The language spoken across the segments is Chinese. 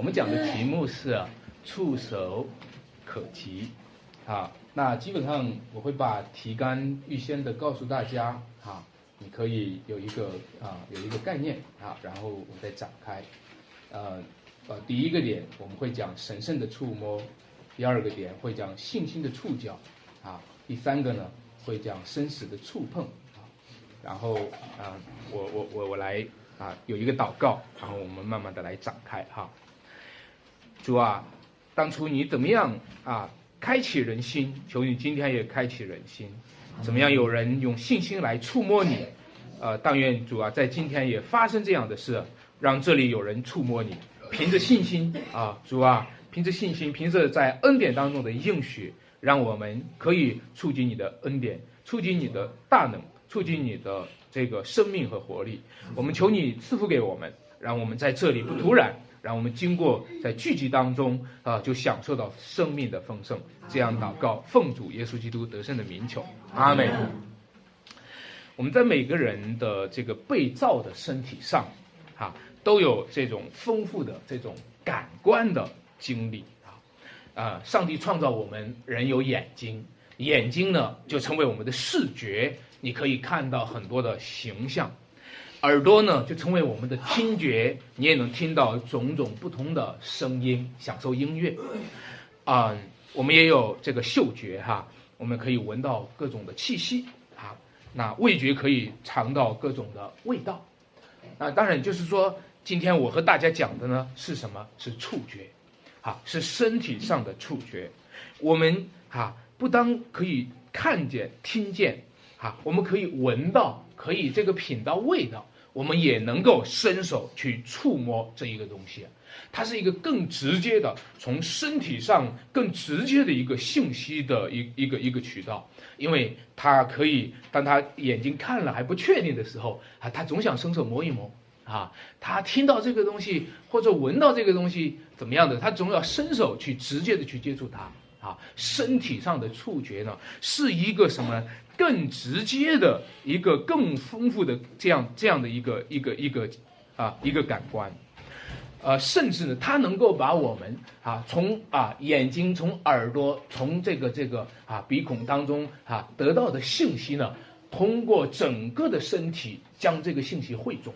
我们讲的题目是触手可及，啊，那基本上我会把提纲预先的告诉大家，啊，你可以有一个啊有一个概念啊，然后我再展开，呃呃，第一个点我们会讲神圣的触摸，第二个点会讲信心的触角，啊，第三个呢会讲生死的触碰，啊，然后啊我我我我来啊有一个祷告，然后我们慢慢的来展开哈。主啊，当初你怎么样啊？开启人心，求你今天也开启人心。怎么样？有人用信心来触摸你，呃，但愿主啊，在今天也发生这样的事，让这里有人触摸你。凭着信心啊，主啊，凭着信心，凭着在恩典当中的应许，让我们可以触及你的恩典，触及你的大能，触及你的这个生命和活力。我们求你赐福给我们，让我们在这里不突然。让我们经过在聚集当中啊，就享受到生命的丰盛。这样祷告，奉主耶稣基督得胜的名求，阿门。我们在每个人的这个被造的身体上，啊，都有这种丰富的这种感官的经历啊。啊，上帝创造我们人有眼睛，眼睛呢就成为我们的视觉，你可以看到很多的形象。耳朵呢，就成为我们的听觉，你也能听到种种不同的声音，享受音乐。啊，我们也有这个嗅觉哈，我们可以闻到各种的气息啊。那味觉可以尝到各种的味道。那当然就是说，今天我和大家讲的呢是什么？是触觉，啊，是身体上的触觉。我们哈不当可以看见、听见，哈，我们可以闻到，可以这个品到味道。我们也能够伸手去触摸这一个东西，它是一个更直接的，从身体上更直接的一个信息的一一个一个渠道，因为他可以当他眼睛看了还不确定的时候啊，他总想伸手摸一摸啊，他听到这个东西或者闻到这个东西怎么样的，他总要伸手去直接的去接触它。啊，身体上的触觉呢是一个什么？更直接的一个、更丰富的这样这样的一个、一个、一个啊一个感官，呃，甚至呢，它能够把我们啊从啊眼睛、从耳朵、从这个这个啊鼻孔当中啊得到的信息呢，通过整个的身体将这个信息汇总，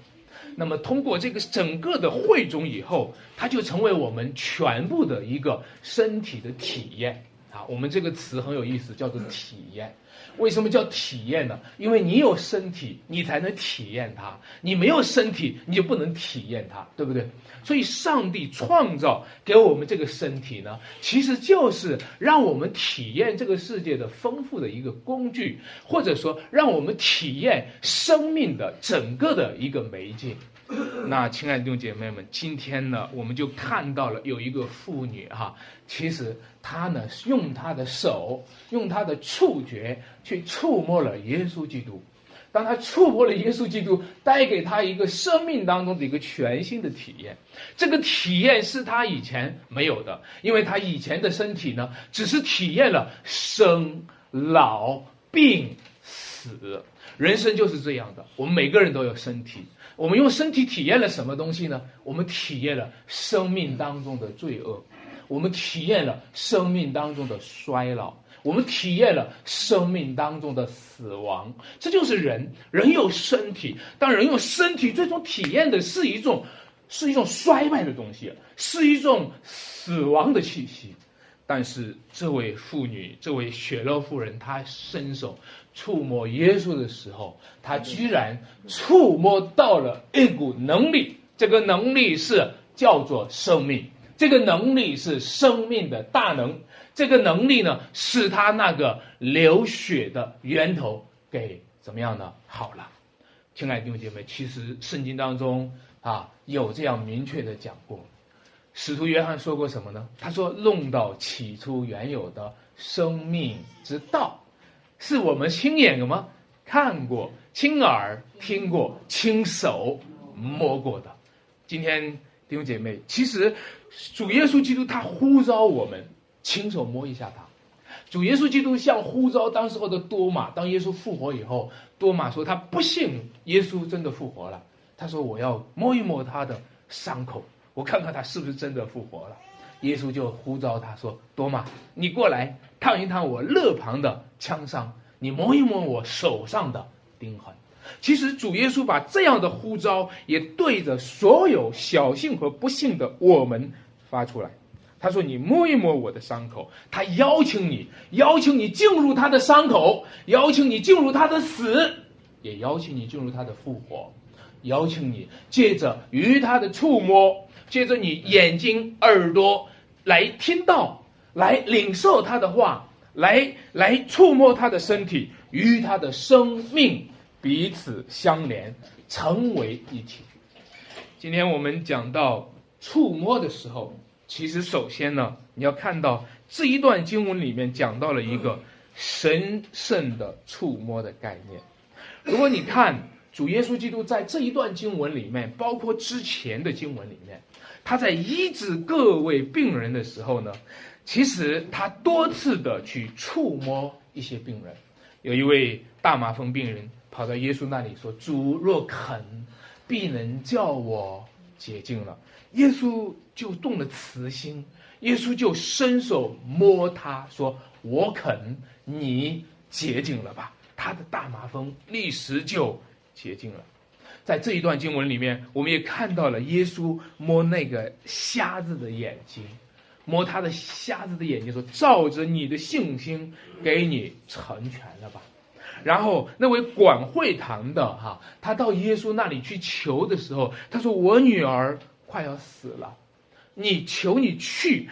那么通过这个整个的汇总以后，它就成为我们全部的一个身体的体验啊。我们这个词很有意思，叫做体验。为什么叫体验呢？因为你有身体，你才能体验它；你没有身体，你就不能体验它，对不对？所以，上帝创造给我们这个身体呢，其实就是让我们体验这个世界的丰富的一个工具，或者说让我们体验生命的整个的一个媒介。那，亲爱的弟兄姐妹们，今天呢，我们就看到了有一个妇女哈，其实她呢，用她的手，用她的触觉去触摸了耶稣基督。当她触摸了耶稣基督，带给她一个生命当中的一个全新的体验。这个体验是她以前没有的，因为她以前的身体呢，只是体验了生老病死。人生就是这样的，我们每个人都有身体。我们用身体体验了什么东西呢？我们体验了生命当中的罪恶，我们体验了生命当中的衰老，我们体验了生命当中的死亡。这就是人，人有身体，当人用身体，最终体验的是一种，是一种衰败的东西，是一种死亡的气息。但是这位妇女，这位雪乐妇人，她伸手。触摸耶稣的时候，他居然触摸到了一股能力。这个能力是叫做生命，这个能力是生命的大能。这个能力呢，是他那个流血的源头给怎么样呢？好了，亲爱的弟兄姐妹，其实圣经当中啊有这样明确的讲过。使徒约翰说过什么呢？他说：“弄到起初原有的生命之道。”是我们亲眼的吗？看过、亲耳听过、亲手摸过的。今天弟兄姐妹，其实主耶稣基督他呼召我们亲手摸一下他。主耶稣基督像呼召当时候的多马，当耶稣复活以后，多马说他不信耶稣真的复活了。他说我要摸一摸他的伤口，我看看他是不是真的复活了。耶稣就呼召他说：“多玛，你过来烫一烫我肋旁的枪伤，你摸一摸我手上的钉痕。”其实主耶稣把这样的呼召也对着所有小幸和不幸的我们发出来。他说：“你摸一摸我的伤口。”他邀请你，邀请你进入他的伤口，邀请你进入他的死，也邀请你进入他的复活，邀请你借着与他的触摸，借着你眼睛、耳朵来听到，来领受他的话，来来触摸他的身体，与他的生命彼此相连，成为一体。今天我们讲到触摸的时候。其实，首先呢，你要看到这一段经文里面讲到了一个神圣的触摸的概念。如果你看主耶稣基督在这一段经文里面，包括之前的经文里面，他在医治各位病人的时候呢，其实他多次的去触摸一些病人。有一位大麻风病人跑到耶稣那里说：“主若肯，必能叫我洁净了。”耶稣就动了慈心，耶稣就伸手摸他，说：“我肯，你洁净了吧。”他的大麻风立时就洁净了。在这一段经文里面，我们也看到了耶稣摸那个瞎子的眼睛，摸他的瞎子的眼睛，说：“照着你的信心，给你成全了吧。”然后那位管会堂的哈，他到耶稣那里去求的时候，他说：“我女儿。”快要死了，你求你去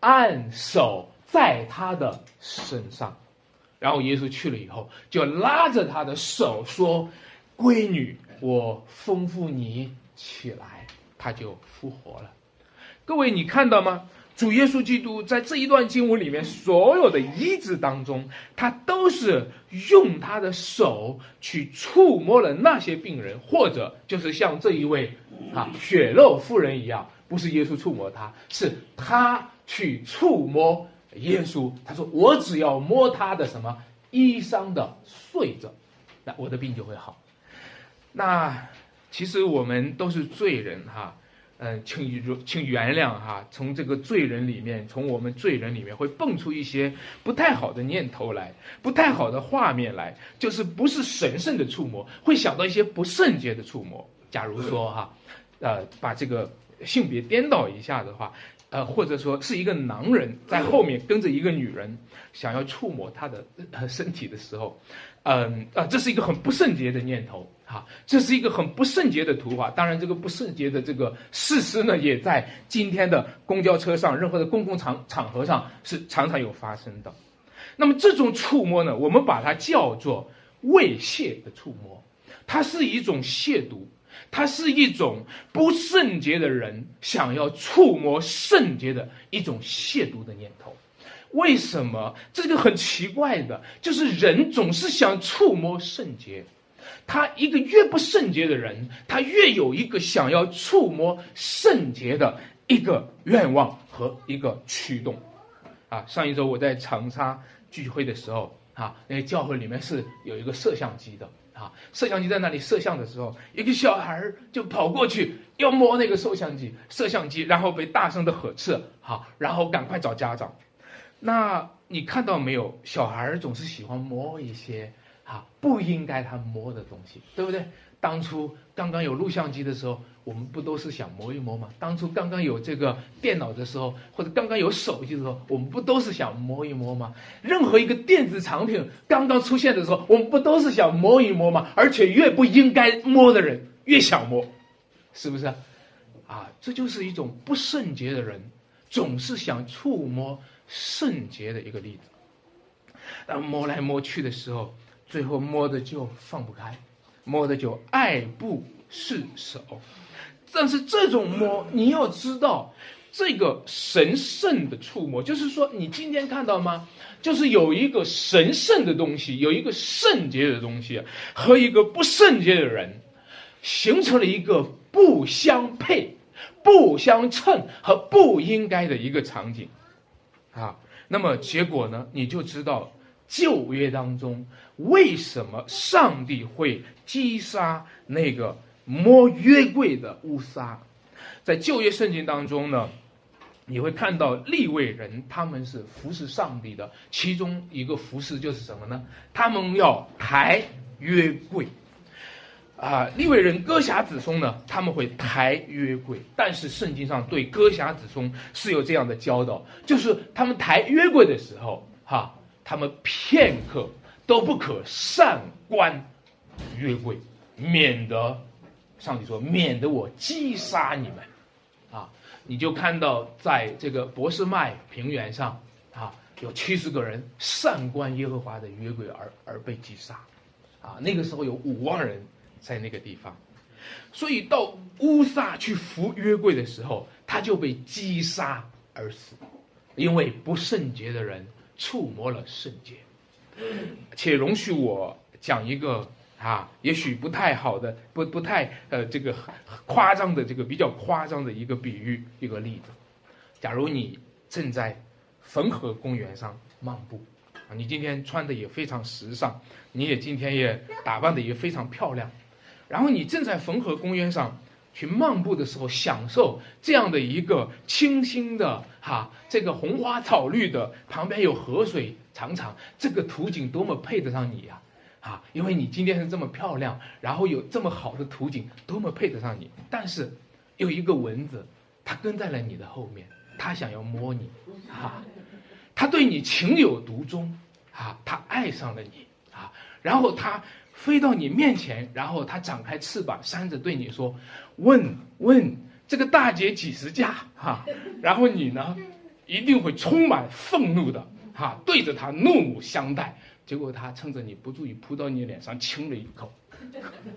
按手在他的身上，然后耶稣去了以后，就拉着他的手说：“闺女，我吩咐你起来。”他就复活了。各位，你看到吗？主耶稣基督在这一段经文里面所有的医治当中，他都是用他的手去触摸了那些病人，或者就是像这一位啊血肉妇人一样，不是耶稣触摸他，是他去触摸耶稣。他说：“我只要摸他的什么衣裳的碎子，那我的病就会好。”那其实我们都是罪人哈。嗯，请请原谅哈，从这个罪人里面，从我们罪人里面会蹦出一些不太好的念头来，不太好的画面来，就是不是神圣的触摸，会想到一些不圣洁的触摸。假如说哈，呃，把这个性别颠倒一下的话，呃，或者说是一个男人在后面跟着一个女人，想要触摸她的呃身体的时候。嗯啊，这是一个很不圣洁的念头哈，这是一个很不圣洁的图画。当然，这个不圣洁的这个事实呢，也在今天的公交车上、任何的公共场场合上是常常有发生的。那么，这种触摸呢，我们把它叫做猥亵的触摸，它是一种亵渎，它是一种不圣洁的人想要触摸圣洁的一种亵渎的念头。为什么这个很奇怪的？就是人总是想触摸圣洁，他一个越不圣洁的人，他越有一个想要触摸圣洁的一个愿望和一个驱动。啊，上一周我在长沙聚会的时候，啊，那个教会里面是有一个摄像机的，啊，摄像机在那里摄像的时候，一个小孩儿就跑过去要摸那个摄像机，摄像机，然后被大声的呵斥，好，然后赶快找家长。那你看到没有？小孩儿总是喜欢摸一些啊不应该他摸的东西，对不对？当初刚刚有录像机的时候，我们不都是想摸一摸吗？当初刚刚有这个电脑的时候，或者刚刚有手机的时候，我们不都是想摸一摸吗？任何一个电子产品刚刚出现的时候，我们不都是想摸一摸吗？而且越不应该摸的人越想摸，是不是？啊，这就是一种不圣洁的人，总是想触摸。圣洁的一个例子，当摸来摸去的时候，最后摸的就放不开，摸的就爱不释手。但是这种摸，你要知道，这个神圣的触摸，就是说，你今天看到吗？就是有一个神圣的东西，有一个圣洁的东西，和一个不圣洁的人，形成了一个不相配、不相称和不应该的一个场景。啊，那么结果呢？你就知道旧约当中为什么上帝会击杀那个摸约柜的乌撒，在旧约圣经当中呢，你会看到立位人他们是服侍上帝的，其中一个服侍就是什么呢？他们要抬约柜。啊，利未人歌侠子孙呢，他们会抬约柜，但是圣经上对歌侠子孙是有这样的教导，就是他们抬约柜的时候，哈，他们片刻都不可上观约柜，免得上帝说，免得我击杀你们，啊，你就看到在这个博士麦平原上，啊，有七十个人上观耶和华的约柜而而被击杀，啊，那个时候有五万人。在那个地方，所以到乌撒去扶约柜的时候，他就被击杀而死，因为不圣洁的人触摸了圣洁。且容许我讲一个啊，也许不太好的、不不太呃这个夸张的这个比较夸张的一个比喻一个例子。假如你正在汾河公园上漫步，啊，你今天穿的也非常时尚，你也今天也打扮的也非常漂亮。然后你正在汾河公园上去漫步的时候，享受这样的一个清新的哈，这个红花草绿的，旁边有河水长长，这个图景多么配得上你呀，啊，啊因为你今天是这么漂亮，然后有这么好的图景，多么配得上你。但是有一个蚊子，它跟在了你的后面，它想要摸你，啊，它对你情有独钟，啊，它爱上了你，啊，然后它。飞到你面前，然后它展开翅膀，扇着对你说：“问问这个大姐几十架哈？”然后你呢，一定会充满愤怒的哈，对着它怒目相待。结果他趁着你不注意扑到你脸上亲了一口，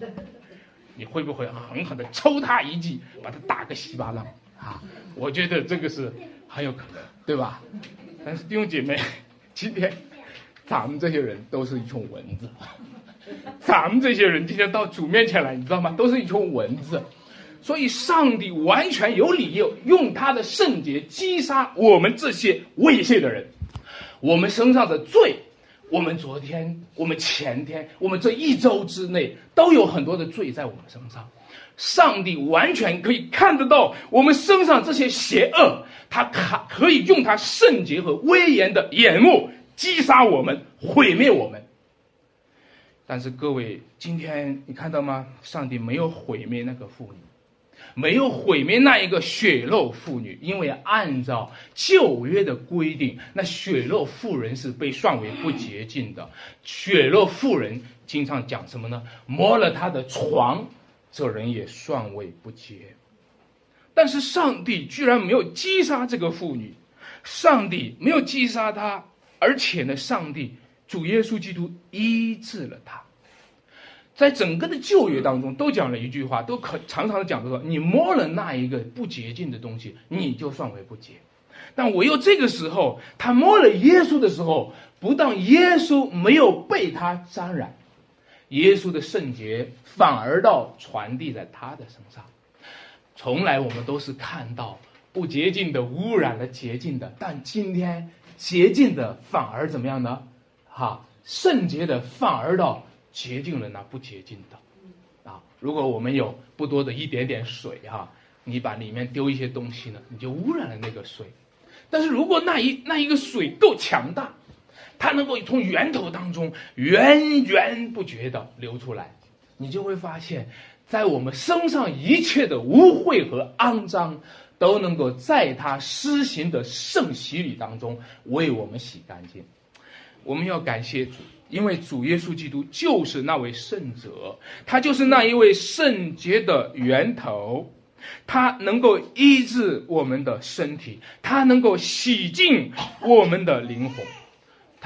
你会不会狠狠的抽他一记，把他打个稀巴烂啊？我觉得这个是很有可能，对吧？但是弟兄姐妹，今天咱们这些人都是一群蚊子。咱们这些人今天到主面前来，你知道吗？都是一群蚊子，所以上帝完全有理由用他的圣洁击杀我们这些猥亵的人。我们身上的罪，我们昨天、我们前天、我们这一周之内都有很多的罪在我们身上。上帝完全可以看得到我们身上。这些邪恶，他可可以用他圣洁和威严的眼目击杀我们，毁灭我们。但是各位，今天你看到吗？上帝没有毁灭那个妇女，没有毁灭那一个血肉妇女，因为按照旧约的规定，那血肉妇人是被算为不洁净的。血肉妇人经常讲什么呢？摸了他的床，这人也算为不洁。但是上帝居然没有击杀这个妇女，上帝没有击杀她，而且呢，上帝。主耶稣基督医治了他，在整个的旧约当中都讲了一句话，都可常常的讲说：你摸了那一个不洁净的东西，你就算为不洁。但唯有这个时候，他摸了耶稣的时候，不但耶稣没有被他沾染，耶稣的圣洁反而到传递在他的身上。从来我们都是看到不洁净的污染了洁净的，但今天洁净的反而怎么样呢？哈，圣洁的反而到洁净了那不洁净的，啊，如果我们有不多的一点点水哈，你把里面丢一些东西呢，你就污染了那个水。但是如果那一那一个水够强大，它能够从源头当中源源不绝的流出来，你就会发现，在我们身上一切的污秽和肮脏，都能够在它施行的圣洗礼当中为我们洗干净。我们要感谢主，因为主耶稣基督就是那位圣者，他就是那一位圣洁的源头，他能够医治我们的身体，他能够洗净我们的灵魂。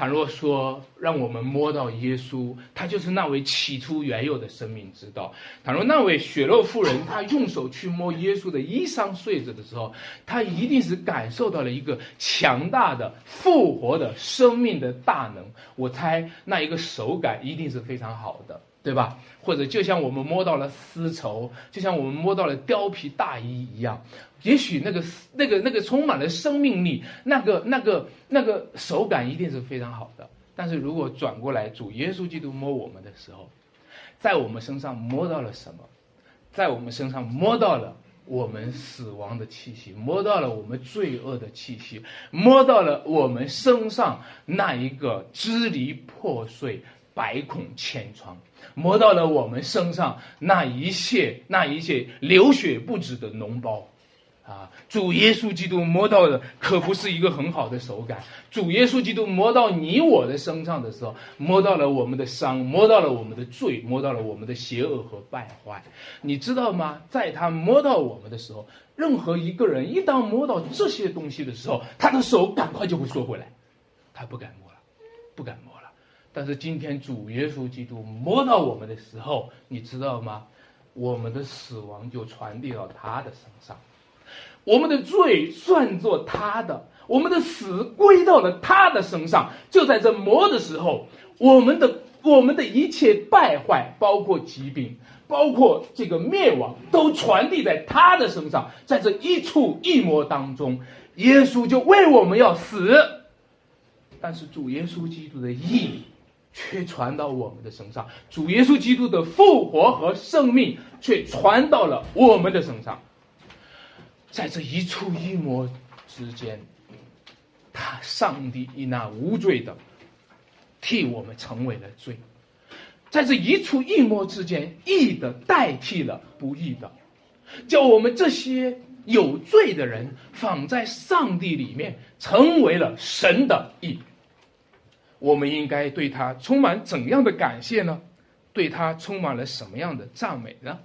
倘若说让我们摸到耶稣，他就是那位起初原有的生命之道。倘若那位血肉妇人，她用手去摸耶稣的衣裳穗子的时候，他一定是感受到了一个强大的复活的生命的大能。我猜那一个手感一定是非常好的。对吧？或者就像我们摸到了丝绸，就像我们摸到了貂皮大衣一样，也许那个那个那个充满了生命力，那个那个那个手感一定是非常好的。但是如果转过来，主耶稣基督摸我们的时候，在我们身上摸到了什么？在我们身上摸到了我们死亡的气息，摸到了我们罪恶的气息，摸到了我们身上那一个支离破碎、百孔千疮，摸到了我们身上那一切、那一切流血不止的脓包。啊，主耶稣基督摸到的可不是一个很好的手感。主耶稣基督摸到你我的身上的时候，摸到了我们的伤，摸到了我们的罪，摸到了我们的邪恶和败坏。你知道吗？在他摸到我们的时候，任何一个人一旦摸到这些东西的时候，他的手赶快就会缩回来，他不敢摸了，不敢摸。但是今天主耶稣基督摸到我们的时候，你知道吗？我们的死亡就传递到他的身上。我们的罪算作他的，我们的死归到了他的身上。就在这摸的时候，我们的我们的一切败坏，包括疾病，包括这个灭亡，都传递在他的身上。在这一触一摸当中，耶稣就为我们要死，但是主耶稣基督的意义却传到我们的身上，主耶稣基督的复活和生命却传到了我们的身上。在这一触一摸之间，他上帝以那无罪的替我们成为了罪，在这一触一摸之间，义的代替了不义的，叫我们这些有罪的人放在上帝里面成为了神的义。我们应该对他充满怎样的感谢呢？对他充满了什么样的赞美呢？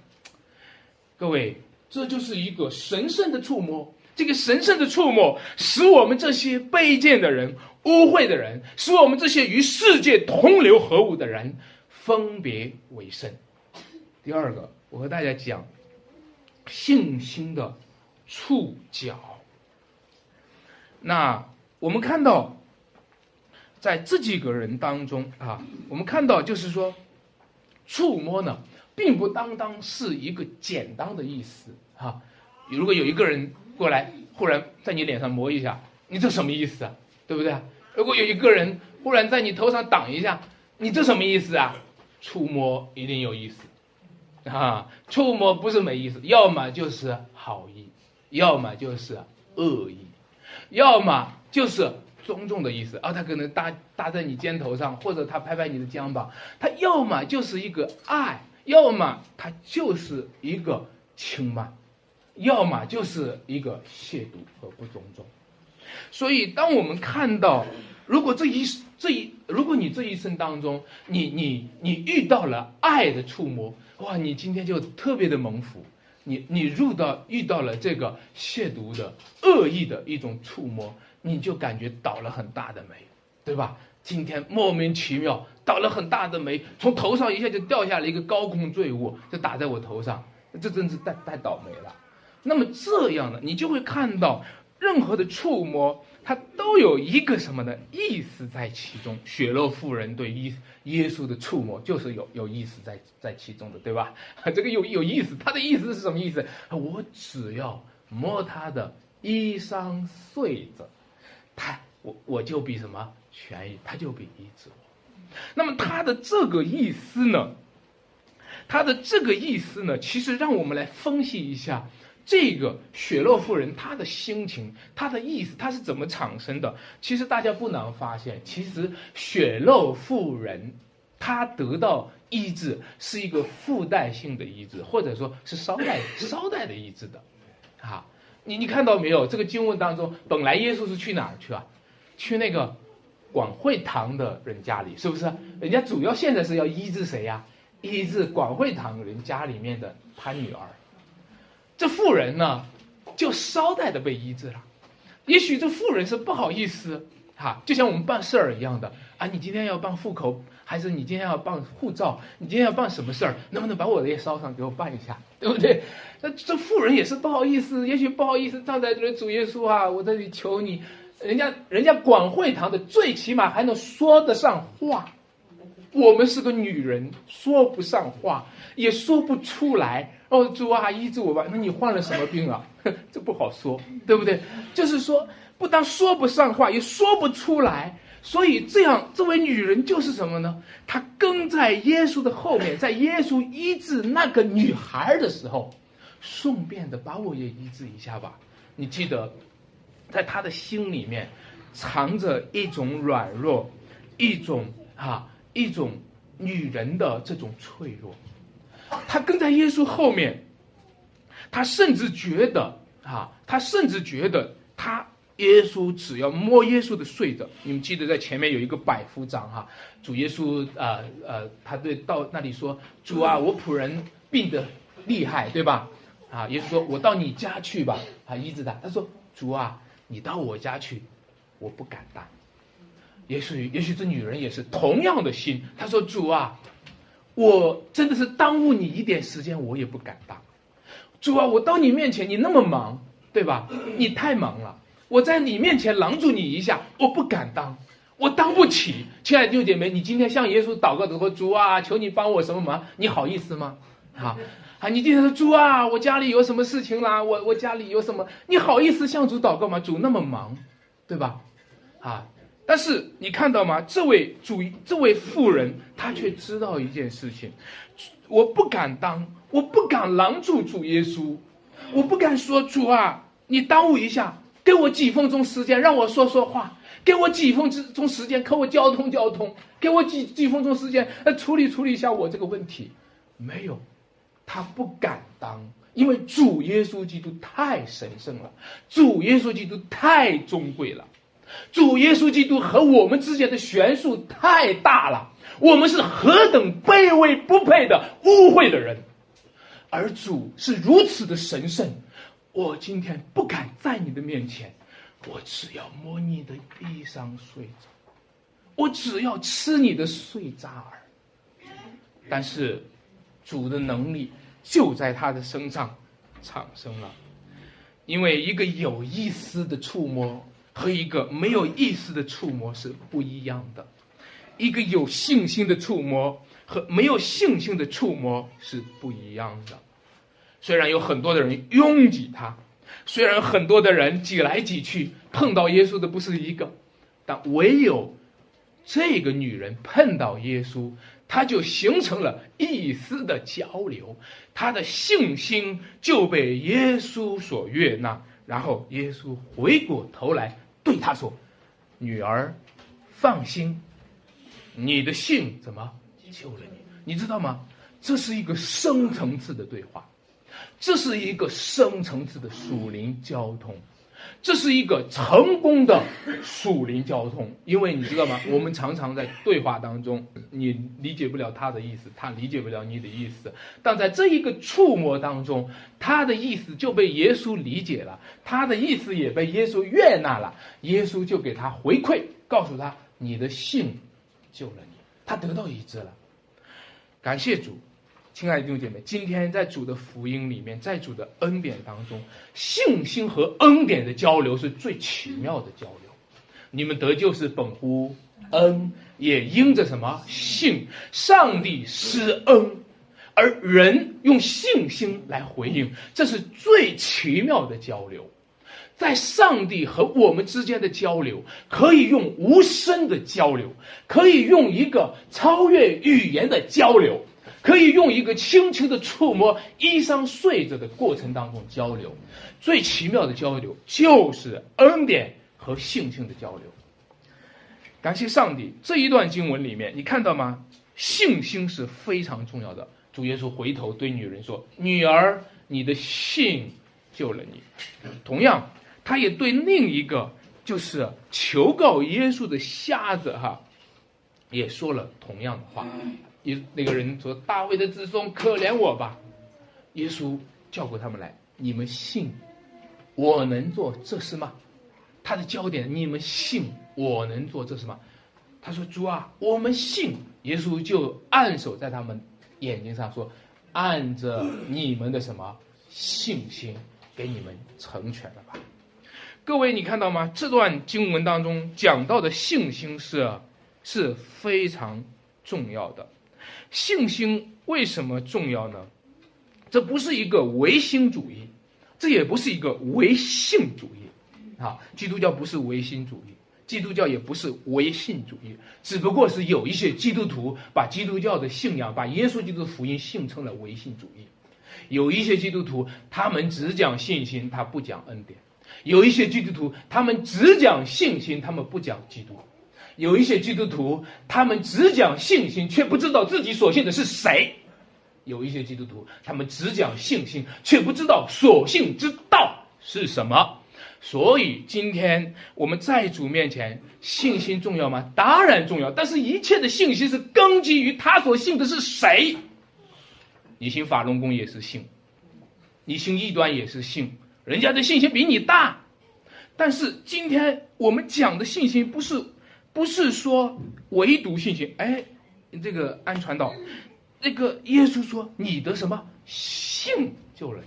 各位。这就是一个神圣的触摸，这个神圣的触摸使我们这些卑贱的人、污秽的人，使我们这些与世界同流合污的人分别为圣。第二个，我和大家讲信心的触角。那我们看到，在这几个人当中啊，我们看到就是说，触摸呢。并不单单是一个简单的意思哈，如果有一个人过来，忽然在你脸上摸一下，你这什么意思啊？对不对？如果有一个人忽然在你头上挡一下，你这什么意思啊？触摸一定有意思，啊，触摸不是没意思，要么就是好意，要么就是恶意，要么就是尊重的意思啊，他可能搭搭在你肩头上，或者他拍拍你的肩膀，他要么就是一个爱。要么他就是一个轻慢，要么就是一个亵渎和不尊重。所以，当我们看到，如果这一这一，如果你这一生当中，你你你遇到了爱的触摸，哇，你今天就特别的蒙福。你你入到遇到了这个亵渎的恶意的一种触摸，你就感觉倒了很大的霉，对吧？今天莫名其妙倒了很大的霉，从头上一下就掉下来一个高空坠物，就打在我头上，这真是太太倒霉了。那么这样的，你就会看到任何的触摸，它都有一个什么的意思在其中。血肉妇人对耶耶稣的触摸，就是有有意思在在其中的，对吧？这个有有意思，他的意思是什么意思？我只要摸他的衣裳穗子，他我我就比什么？权益，他就比医治了。那么他的这个意思呢？他的这个意思呢？其实让我们来分析一下这个雪洛夫人她的心情，她的意思，她是怎么产生的？其实大家不难发现，其实雪洛夫人她得到医治是一个附带性的医治，或者说是捎带捎带的医治的。啊，你你看到没有？这个经文当中，本来耶稣是去哪儿去啊？去那个。广惠堂的人家里是不是？人家主要现在是要医治谁呀？医治广惠堂人家里面的他女儿。这妇人呢，就捎带的被医治了。也许这妇人是不好意思哈，就像我们办事儿一样的啊。你今天要办户口，还是你今天要办护照？你今天要办什么事儿？能不能把我的也捎上给我办一下？对不对？那这妇人也是不好意思，也许不好意思站在这里，主耶稣啊，我这里求你。人家人家广会堂的最起码还能说得上话，我们是个女人，说不上话，也说不出来。哦，主啊，医治我吧。那你患了什么病啊？这不好说，对不对？就是说，不但说不上话，也说不出来。所以这样，这位女人就是什么呢？她跟在耶稣的后面，在耶稣医治那个女孩的时候，顺便的把我也医治一下吧。你记得，在他的心里面藏着一种软弱，一种啊，一种女人的这种脆弱。他跟在耶稣后面，他甚至觉得啊，他甚至觉得他。耶稣只要摸耶稣的睡着，你们记得在前面有一个百夫长哈，主耶稣啊呃，他对到那里说：“主啊，我仆人病得厉害，对吧？”啊，耶稣说：“我到你家去吧。”啊，医治他。他说：“主啊，你到我家去，我不敢当。”也许也许这女人也是同样的心，她说：“主啊，我真的是耽误你一点时间，我也不敢当。主啊，我到你面前，你那么忙，对吧？你太忙了。”我在你面前拦住你一下，我不敢当，我当不起。亲爱的弟兄姐妹，你今天向耶稣祷告的时候，主啊，求你帮我什么忙？你好意思吗？啊，啊，你今天说主啊，我家里有什么事情啦？我我家里有什么？你好意思向主祷告吗？主那么忙，对吧？啊，但是你看到吗？这位主，这位妇人，她却知道一件事情，我不敢当，我不敢拦住主耶稣，我不敢说主啊，你耽误一下。给我几分钟时间，让我说说话。给我几分钟时间，可我交通交通。给我几几分钟时间，呃，处理处理一下我这个问题。没有，他不敢当，因为主耶稣基督太神圣了，主耶稣基督太尊贵了，主耶稣基督和我们之间的悬殊太大了。我们是何等卑微不配的污秽的人，而主是如此的神圣。我今天不敢在你的面前，我只要摸你的衣裳睡着，我只要吃你的碎渣儿。但是，主的能力就在他的身上产生了，因为一个有意思的触摸和一个没有意思的触摸是不一样的，一个有信心的触摸和没有信心的触摸是不一样的。虽然有很多的人拥挤他，虽然很多的人挤来挤去，碰到耶稣的不是一个，但唯有这个女人碰到耶稣，她就形成了一丝的交流，她的信心就被耶稣所悦纳。然后耶稣回过头来对她说：“女儿，放心，你的信怎么救了你？你知道吗？这是一个深层次的对话。”这是一个深层次的属灵交通，这是一个成功的属灵交通。因为你知道吗？我们常常在对话当中，你理解不了他的意思，他理解不了你的意思。但在这一个触摸当中，他的意思就被耶稣理解了，他的意思也被耶稣悦纳了。耶稣就给他回馈，告诉他：“你的信救了你。”他得到医治了。感谢主。亲爱的弟兄姐妹，今天在主的福音里面，在主的恩典当中，信心和恩典的交流是最奇妙的交流。你们得救是本乎恩，也因着什么信？上帝施恩，而人用信心来回应，这是最奇妙的交流。在上帝和我们之间的交流，可以用无声的交流，可以用一个超越语言的交流。可以用一个轻轻的触摸衣裳睡着的过程当中交流，最奇妙的交流就是恩典和性情的交流。感谢上帝，这一段经文里面你看到吗？信心是非常重要的。主耶稣回头对女人说：“女儿，你的信救了你。”同样，他也对另一个就是求告耶稣的瞎子哈，也说了同样的话。耶那个人说：“大卫的子孙，可怜我吧！”耶稣叫过他们来：“你们信我能做这事吗？”他的焦点：“你们信我能做这事吗？”他说：“主啊，我们信。”耶稣就按手在他们眼睛上说：“按着你们的什么信心，给你们成全了吧。”各位，你看到吗？这段经文当中讲到的信心是是非常重要的。信心为什么重要呢？这不是一个唯心主义，这也不是一个唯性主义，啊，基督教不是唯心主义，基督教也不是唯信主义，只不过是有一些基督徒把基督教的信仰、把耶稣基督的福音信成了唯信主义。有一些基督徒，他们只讲信心，他不讲恩典；有一些基督徒，他们只讲信心，他们不讲基督；有一些基督徒，他们只讲信心，却不知道自己所信的是谁；有一些基督徒，他们只讲信心，却不知道所信之道是什么。所以，今天我们在主面前，信心重要吗？当然重要。但是，一切的信心是根基于他所信的是谁。你信法轮功也是信，你信异端也是信，人家的信心比你大。但是，今天我们讲的信心，不是不是说唯独信心。哎，这个安传道，那个耶稣说你的什么信救了。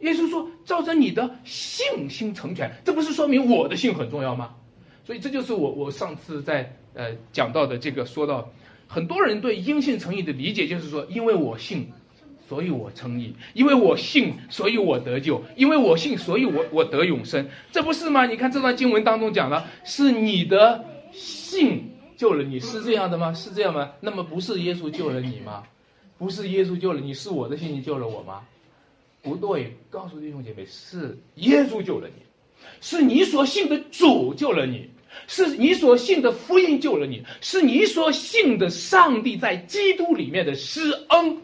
耶稣说：“照着你的信心成全，这不是说明我的信很重要吗？所以这就是我我上次在呃讲到的这个说到，很多人对因信成义的理解就是说，因为我信，所以我称义；因为我信，所以我得救；因为我信，所以我我得永生，这不是吗？你看这段经文当中讲了，是你的信救了你，是这样的吗？是这样吗？那么不是耶稣救了你吗？不是耶稣救了你，是我的信心救了我吗？”不对，告诉弟兄姐妹，是耶稣救了你，是你所信的主救了你，是你所信的福音救了你，是你所信的上帝在基督里面的施恩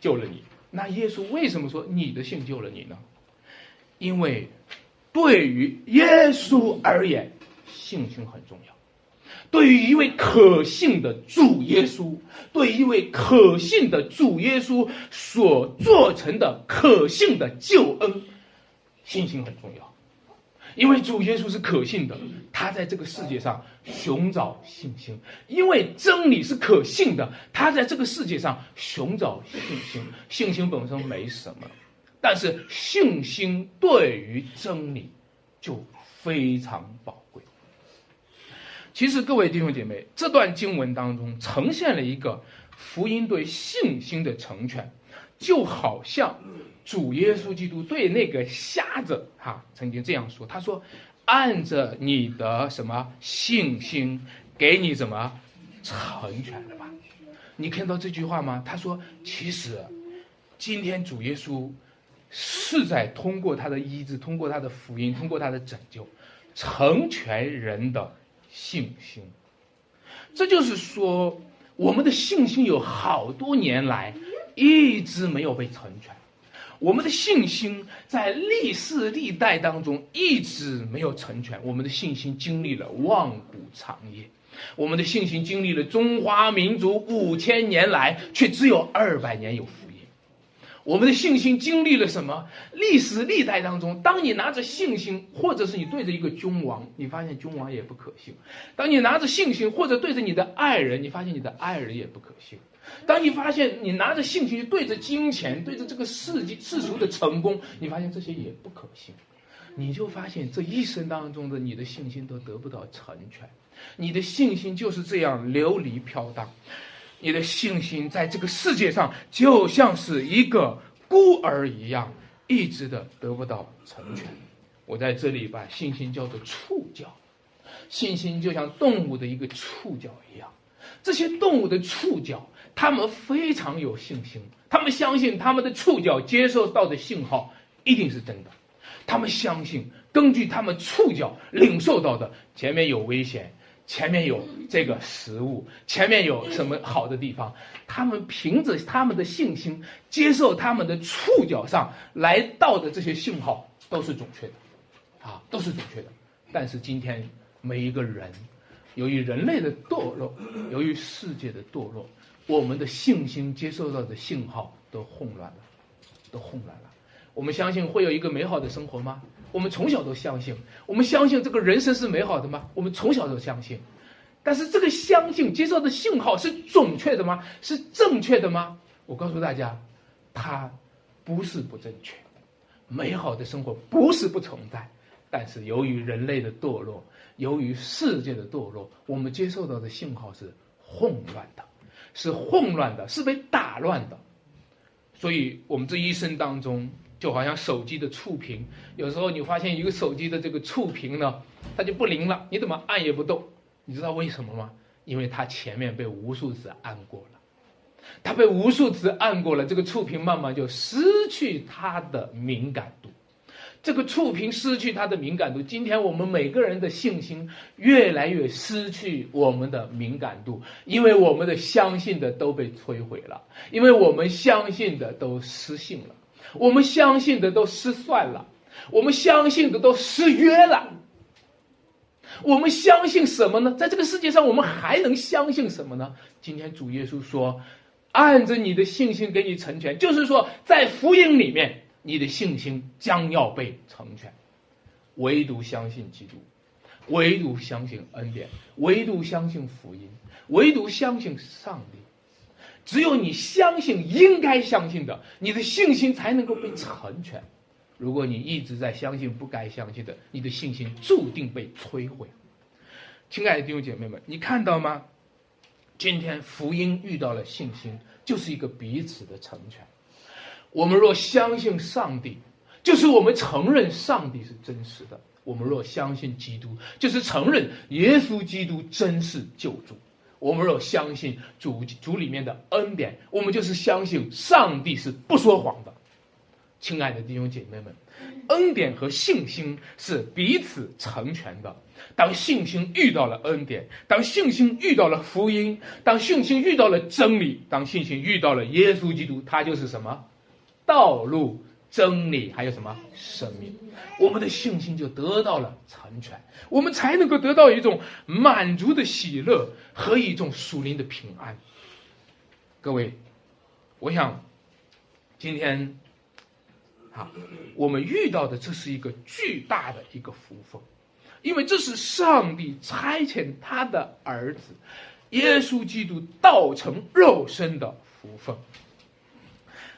救了你。那耶稣为什么说你的信救了你呢？因为对于耶稣而言，信心很重要。对于一位可信的主耶稣，对一位可信的主耶稣所做成的可信的救恩，信心很重要。因为主耶稣是可信的，他在这个世界上寻找信心；因为真理是可信的，他在这个世界上寻找信心。信心本身没什么，但是信心对于真理就非常宝贵。其实，各位弟兄姐妹，这段经文当中呈现了一个福音对信心的成全，就好像主耶稣基督对那个瞎子哈曾经这样说：“他说，按着你的什么信心，给你什么成全了吧？”你看到这句话吗？他说：“其实，今天主耶稣是在通过他的医治，通过他的福音，通过他的拯救，成全人的。”信心，这就是说，我们的信心有好多年来一直没有被成全，我们的信心在历世历代当中一直没有成全，我们的信心经历了万古长夜，我们的信心经历了中华民族五千年来，却只有二百年有福。我们的信心经历了什么？历史历代当中，当你拿着信心，或者是你对着一个君王，你发现君王也不可信；当你拿着信心，或者对着你的爱人，你发现你的爱人也不可信；当你发现你拿着信心对着金钱，对着这个世界世俗的成功，你发现这些也不可信，你就发现这一生当中的你的信心都得不到成全，你的信心就是这样流离飘荡。你的信心在这个世界上就像是一个孤儿一样，一直的得不到成全。我在这里把信心叫做触角，信心就像动物的一个触角一样。这些动物的触角，它们非常有信心，他们相信他们的触角接受到的信号一定是真的，他们相信根据他们触角领受到的前面有危险。前面有这个食物，前面有什么好的地方？他们凭着他们的信心，接受他们的触角上来到的这些信号都是准确的，啊，都是准确的。但是今天每一个人，由于人类的堕落，由于世界的堕落，我们的信心接受到的信号都混乱了，都混乱了。我们相信会有一个美好的生活吗？我们从小都相信，我们相信这个人生是美好的吗？我们从小都相信，但是这个相信接受的信号是准确的吗？是正确的吗？我告诉大家，它不是不正确。美好的生活不是不存在，但是由于人类的堕落，由于世界的堕落，我们接受到的信号是混乱的，是混乱的，是被打乱的。所以，我们这一生当中。就好像手机的触屏，有时候你发现一个手机的这个触屏呢，它就不灵了，你怎么按也不动，你知道为什么吗？因为它前面被无数次按过了，它被无数次按过了，这个触屏慢慢就失去它的敏感度。这个触屏失去它的敏感度，今天我们每个人的信心越来越失去我们的敏感度，因为我们的相信的都被摧毁了，因为我们相信的都失信了，我们相信的都失算了，我们相信的都失约了。我们相信什么呢？在这个世界上，我们还能相信什么呢？今天主耶稣说：“按着你的信心给你成全。”就是说，在福音里面。你的信心将要被成全，唯独相信基督，唯独相信恩典，唯独相信福音，唯独相信上帝。只有你相信应该相信的，你的信心才能够被成全。如果你一直在相信不该相信的，你的信心注定被摧毁。亲爱的弟兄姐妹们，你看到吗？今天福音遇到了信心，就是一个彼此的成全。我们若相信上帝，就是我们承认上帝是真实的；我们若相信基督，就是承认耶稣基督真是救主；我们若相信主主里面的恩典，我们就是相信上帝是不说谎的。亲爱的弟兄姐妹们，恩典和信心是彼此成全的。当信心遇到了恩典，当信心遇到了福音，当信心遇到了真理，当信心遇到了耶稣基督，他就是什么？道路、真理，还有什么生命？我们的信心就得到了成全，我们才能够得到一种满足的喜乐和一种属灵的平安。各位，我想今天，啊，我们遇到的这是一个巨大的一个福分，因为这是上帝差遣他的儿子耶稣基督道成肉身的福分。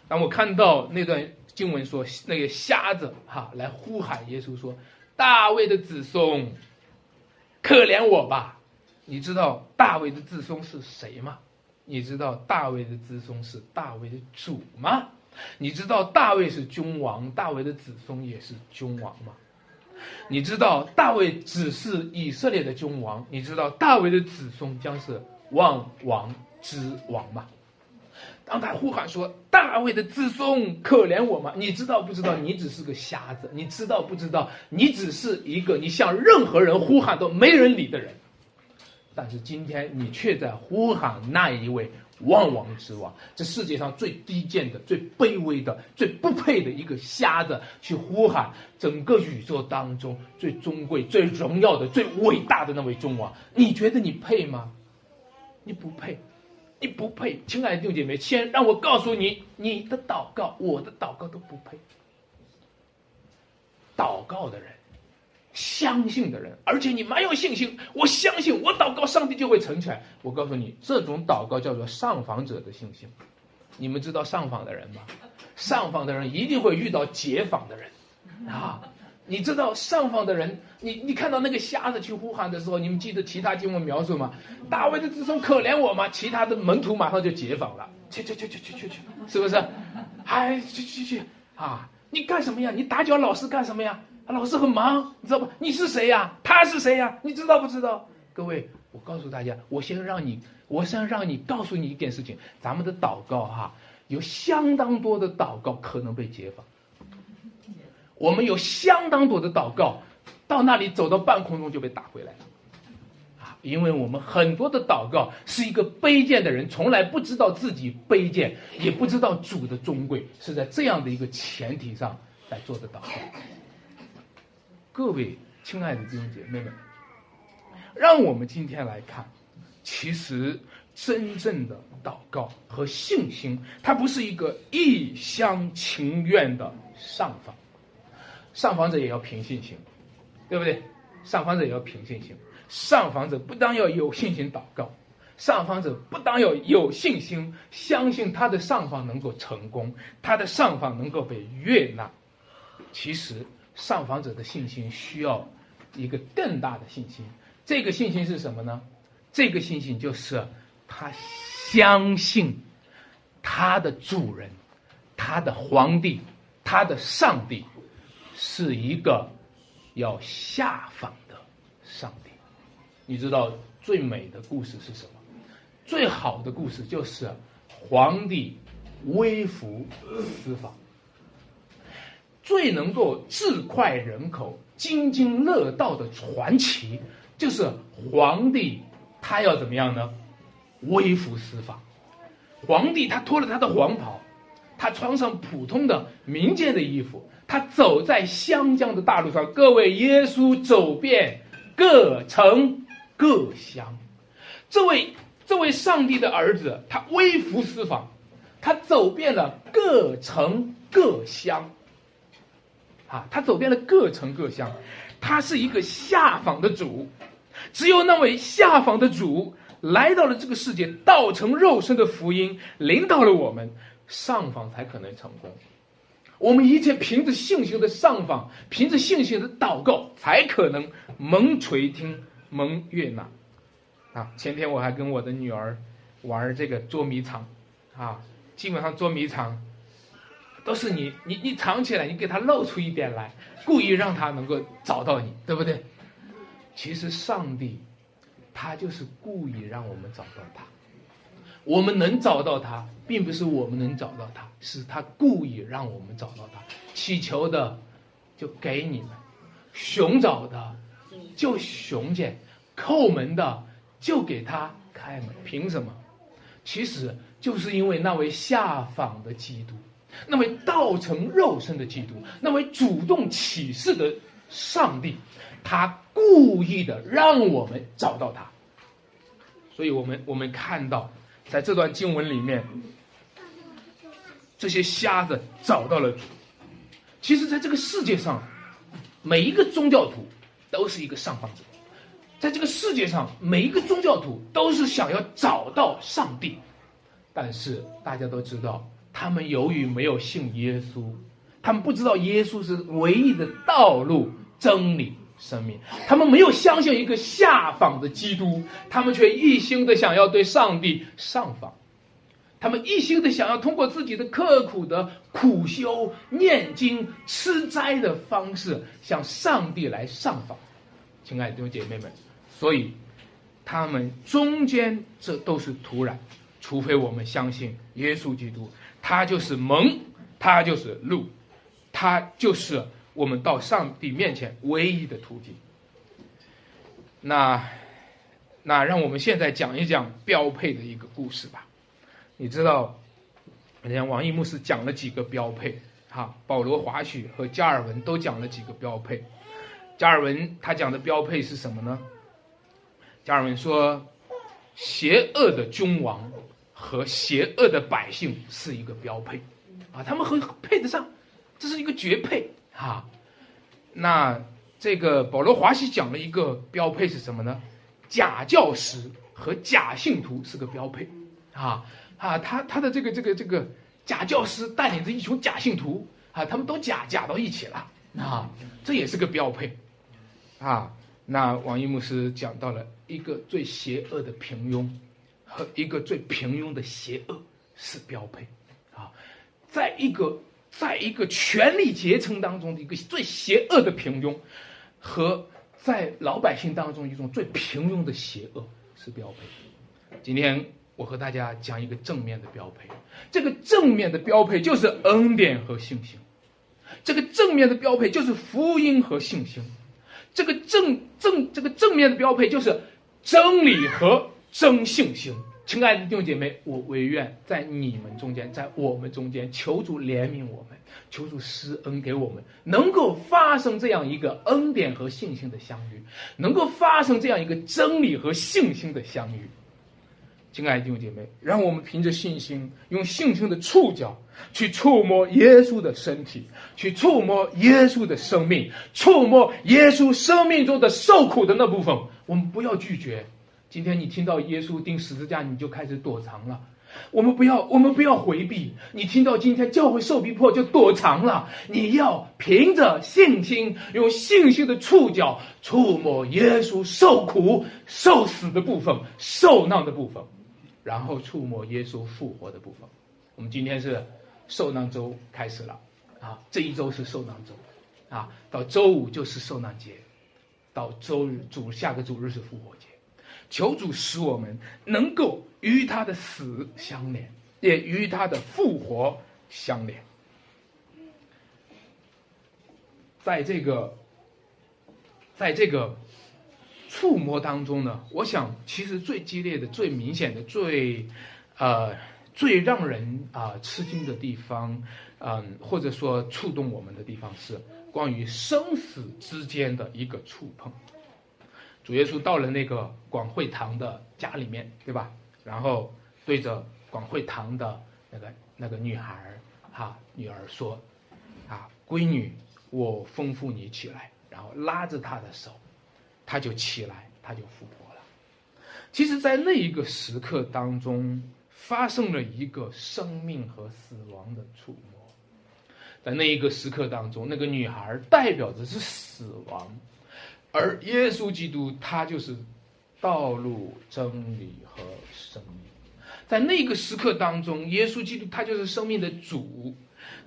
当我看到那段经文说，那个瞎子哈来呼喊耶稣说：“大卫的子孙，可怜我吧！”你知道大卫的子孙是谁吗？你知道大卫的子孙是大卫的主吗？你知道大卫是君王，大卫的子孙也是君王吗？你知道大卫只是以色列的君王，你知道大卫的子孙将是万王之王吗？当他呼喊说：“大卫的子孙，可怜我吗？”你知道不知道？你只是个瞎子。你知道不知道？你只是一个你向任何人呼喊都没人理的人。但是今天你却在呼喊那一位万王之王，这世界上最低贱的、最卑微的、最不配的一个瞎子，去呼喊整个宇宙当中最尊贵、最荣耀的、最伟大的那位君王。你觉得你配吗？你不配。你不配，亲爱的弟兄姐妹，先让我告诉你，你的祷告，我的祷告都不配。祷告的人，相信的人，而且你蛮有信心，我相信我祷告，上帝就会成全。我告诉你，这种祷告叫做上访者的信心。你们知道上访的人吗？上访的人一定会遇到解访的人啊。你知道上方的人，你你看到那个瞎子去呼喊的时候，你们记得其他经文描述吗？大卫的子孙可怜我吗？其他的门徒马上就解访了，去去去去去去去，是不是？哎，去去去啊！你干什么呀？你打搅老师干什么呀？老师很忙，你知道不？你是谁呀？他是谁呀？你知道不知道？各位，我告诉大家，我先让你，我先让你告诉你一件事情：咱们的祷告哈，有相当多的祷告可能被解访。我们有相当多的祷告，到那里走到半空中就被打回来了，啊！因为我们很多的祷告是一个卑贱的人，从来不知道自己卑贱，也不知道主的尊贵，是在这样的一个前提上来做的祷告。各位亲爱的弟兄姐妹们，让我们今天来看，其实真正的祷告和信心，它不是一个一厢情愿的上访。上访者也要凭信心，对不对？上访者也要凭信心。上访者不当要有信心祷告，上访者不当要有信心，相信他的上访能够成功，他的上访能够被悦纳。其实，上访者的信心需要一个更大的信心。这个信心是什么呢？这个信心就是他相信他的主人、他的皇帝、他的上帝。是一个要下访的上帝，你知道最美的故事是什么？最好的故事就是皇帝微服私访。最能够自快人口、津津乐道的传奇，就是皇帝他要怎么样呢？微服私访。皇帝他脱了他的黄袍，他穿上普通的民间的衣服，他走在湘江的大路上。各位，耶稣走遍各城各乡，这位这位上帝的儿子，他微服私访，他走遍了各城各乡。啊，他走遍了各城各乡，他是一个下访的主，只有那位下访的主来到了这个世界，道成肉身的福音领导了我们，上访才可能成功。我们一切凭着信心的上访，凭着信心的祷告，才可能蒙垂听、蒙悦纳。啊，前天我还跟我的女儿玩这个捉迷藏，啊，基本上捉迷藏。都是你，你你藏起来，你给他露出一点来，故意让他能够找到你，对不对？其实上帝，他就是故意让我们找到他。我们能找到他，并不是我们能找到他，是他故意让我们找到他。祈求的就给你们，寻找的就寻见，叩门的就给他开门。凭什么？其实就是因为那位下访的基督。那位道成肉身的基督，那位主动启示的上帝，他故意的让我们找到他。所以我们我们看到，在这段经文里面，这些瞎子找到了主。其实，在这个世界上，每一个宗教徒都是一个上访者，在这个世界上，每一个宗教徒都是想要找到上帝，但是大家都知道。他们由于没有信耶稣，他们不知道耶稣是唯一的道路、真理、生命。他们没有相信一个下访的基督，他们却一心的想要对上帝上访。他们一心的想要通过自己的刻苦的苦修、念经、吃斋的方式向上帝来上访。亲爱的弟兄姐妹们，所以他们中间这都是土壤，除非我们相信耶稣基督。他就是门，他就是路，他就是我们到上帝面前唯一的途径。那，那让我们现在讲一讲标配的一个故事吧。你知道，人家王毅牧师讲了几个标配，哈，保罗华许和加尔文都讲了几个标配。加尔文他讲的标配是什么呢？加尔文说，邪恶的君王。和邪恶的百姓是一个标配，啊，他们很配得上，这是一个绝配啊。那这个保罗华西讲了一个标配是什么呢？假教师和假信徒是个标配，啊啊，他他的这个这个这个假教师带领着一群假信徒啊，他们都假假到一起了啊，这也是个标配，啊。那王一牧师讲到了一个最邪恶的平庸。和一个最平庸的邪恶是标配，啊，在一个在一个权力阶层当中的一个最邪恶的平庸，和在老百姓当中一种最平庸的邪恶是标配。今天我和大家讲一个正面的标配，这个正面的标配就是恩典和信心，这个正面的标配就是福音和信心，这个正正这个正面的标配就是真理和。真信心，亲爱的弟兄姐妹，我唯愿在你们中间，在我们中间，求主怜悯我们，求主施恩给我们，能够发生这样一个恩典和信心的相遇，能够发生这样一个真理和信心的相遇。亲爱的弟兄姐妹，让我们凭着信心，用信心的触角去触摸耶稣的身体，去触摸耶稣的生命，触摸耶稣生命中的受苦的那部分。我们不要拒绝。今天你听到耶稣钉十字架，你就开始躲藏了。我们不要，我们不要回避。你听到今天教会受逼迫，就躲藏了。你要凭着信心，用信心的触角触摸耶稣受苦、受死的部分、受难的部分，然后触摸耶稣复活的部分。我们今天是受难周开始了啊，这一周是受难周啊，到周五就是受难节，到周日主下个主日是复活节。求主使我们能够与他的死相连，也与他的复活相连。在这个，在这个触摸当中呢，我想其实最激烈的、最明显的、最呃最让人啊吃惊的地方，嗯，或者说触动我们的地方是关于生死之间的一个触碰。主耶稣到了那个广会堂的家里面，对吧？然后对着广会堂的那个那个女孩儿哈女儿说：“啊，闺女。”我吩咐你起来，然后拉着她的手，他就起来，他就复活了。其实，在那一个时刻当中，发生了一个生命和死亡的触摸。在那一个时刻当中，那个女孩代表着是死亡，而耶稣基督他就是道路、真理和生命。在那个时刻当中，耶稣基督他就是生命的主，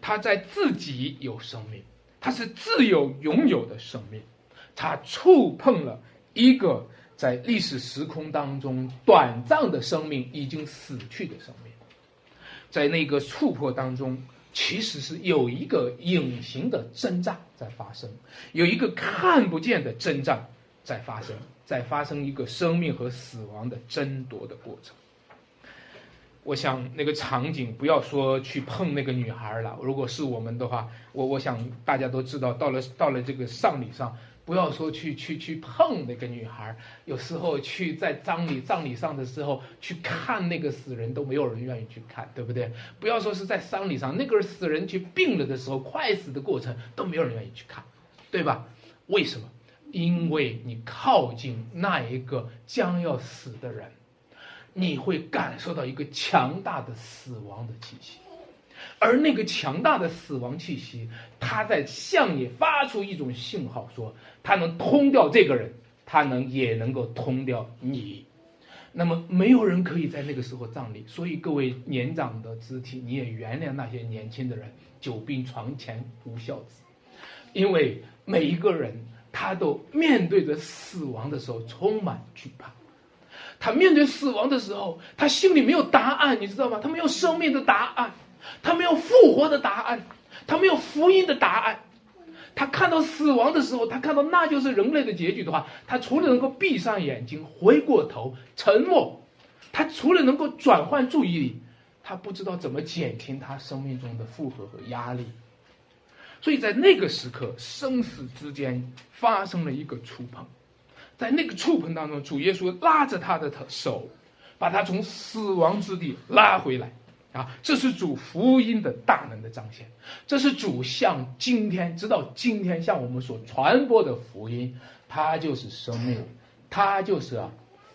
他在自己有生命。他是自有拥有的生命，他触碰了一个在历史时空当中短暂的生命已经死去的生命，在那个触碰当中，其实是有一个隐形的征战在发生，有一个看不见的征战在发生，在发生一个生命和死亡的争夺的过程。我想那个场景，不要说去碰那个女孩了。如果是我们的话，我我想大家都知道，到了到了这个丧礼上，不要说去去去碰那个女孩。有时候去在葬礼葬礼上的时候去看那个死人，都没有人愿意去看，对不对？不要说是在丧礼上，那个死人去病了的时候，快死的过程都没有人愿意去看，对吧？为什么？因为你靠近那一个将要死的人。你会感受到一个强大的死亡的气息，而那个强大的死亡气息，它在向你发出一种信号，说它能通掉这个人，它能也能够通掉你。那么没有人可以在那个时候葬礼，所以各位年长的肢体，你也原谅那些年轻的人，久病床前无孝子，因为每一个人他都面对着死亡的时候充满惧怕。他面对死亡的时候，他心里没有答案，你知道吗？他没有生命的答案，他没有复活的答案，他没有福音的答案。他看到死亡的时候，他看到那就是人类的结局的话，他除了能够闭上眼睛、回过头、沉默，他除了能够转换注意力，他不知道怎么减轻他生命中的负荷和压力。所以在那个时刻，生死之间发生了一个触碰。在那个触碰当中，主耶稣拉着他的手，把他从死亡之地拉回来，啊，这是主福音的大能的彰显，这是主向今天直到今天向我们所传播的福音，他就是生命，他就是啊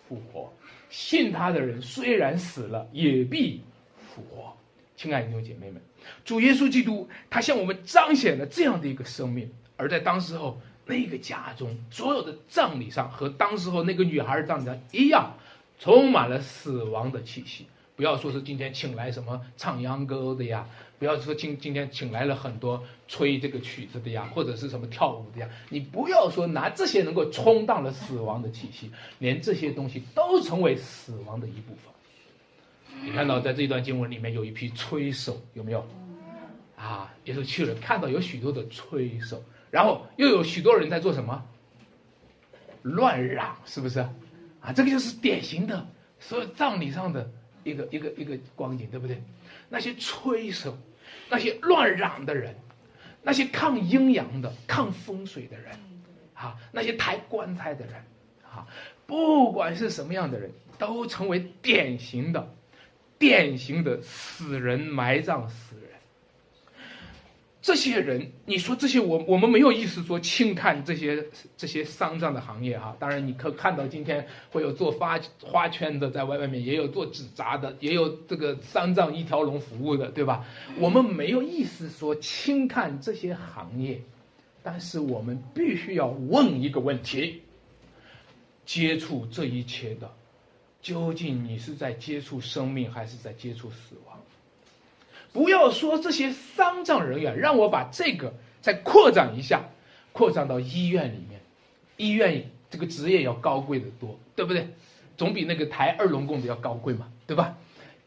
复活，信他的人虽然死了，也必复活。亲爱的弟兄姐妹们，主耶稣基督他向我们彰显了这样的一个生命，而在当时候。那个家中所有的葬礼上和当时候那个女孩葬礼上一样，充满了死亡的气息。不要说是今天请来什么唱秧歌的呀，不要说今今天请来了很多吹这个曲子的呀，或者是什么跳舞的呀。你不要说拿这些能够冲淡了死亡的气息，连这些东西都成为死亡的一部分。你看到在这段经文里面有一批吹手，有没有？啊，也是去了，看到有许多的吹手。然后又有许多人在做什么？乱嚷，是不是？啊，这个就是典型的所有葬礼上的一个一个一个光景，对不对？那些吹手，那些乱嚷的人，那些抗阴阳的、抗风水的人，啊，那些抬棺材的人，啊，不管是什么样的人，都成为典型的、典型的死人埋葬死人。这些人，你说这些我我们没有意思说轻看这些这些丧葬的行业哈。当然，你可看到今天会有做发花圈的在外外面，也有做纸扎的，也有这个丧葬一条龙服务的，对吧？我们没有意思说轻看这些行业，但是我们必须要问一个问题：接触这一切的，究竟你是在接触生命，还是在接触死亡？不要说这些丧葬人员，让我把这个再扩展一下，扩展到医院里面，医院这个职业要高贵的多，对不对？总比那个抬二龙供的要高贵嘛，对吧？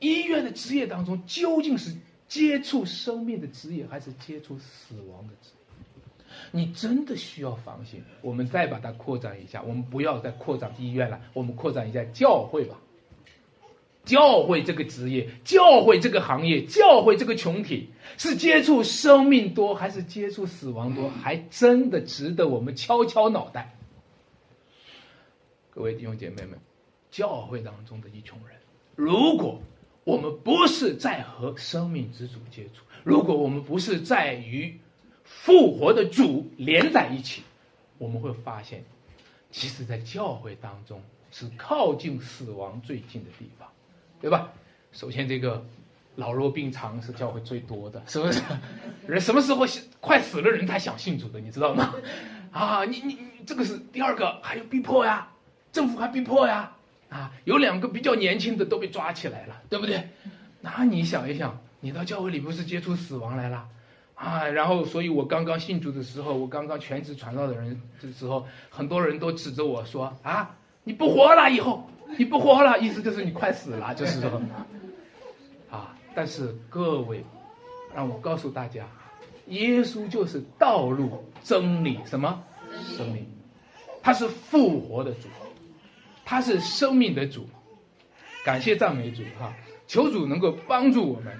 医院的职业当中，究竟是接触生命的职业，还是接触死亡的职业？你真的需要反省。我们再把它扩展一下，我们不要再扩展医院了，我们扩展一下教会吧。教会这个职业，教会这个行业，教会这个群体，是接触生命多还是接触死亡多？还真的值得我们敲敲脑袋。各位弟兄姐妹们，教会当中的一群人，如果我们不是在和生命之主接触，如果我们不是在与复活的主连在一起，我们会发现，其实，在教会当中是靠近死亡最近的地方。对吧？首先，这个老弱病残是教会最多的，是不是？人什么时候快死了人才想信主的，你知道吗？啊，你你你，这个是第二个，还有逼迫呀，政府还逼迫呀，啊，有两个比较年轻的都被抓起来了，对不对？那你想一想，你到教会里不是接触死亡来了，啊，然后，所以我刚刚信主的时候，我刚刚全职传道的人的时候，很多人都指着我说啊，你不活了以后。你不活了，意思就是你快死了，就是说，啊！但是各位，让我告诉大家，耶稣就是道路、真理，什么生命？他是复活的主，他是生命的主。感谢赞美主哈！求主能够帮助我们，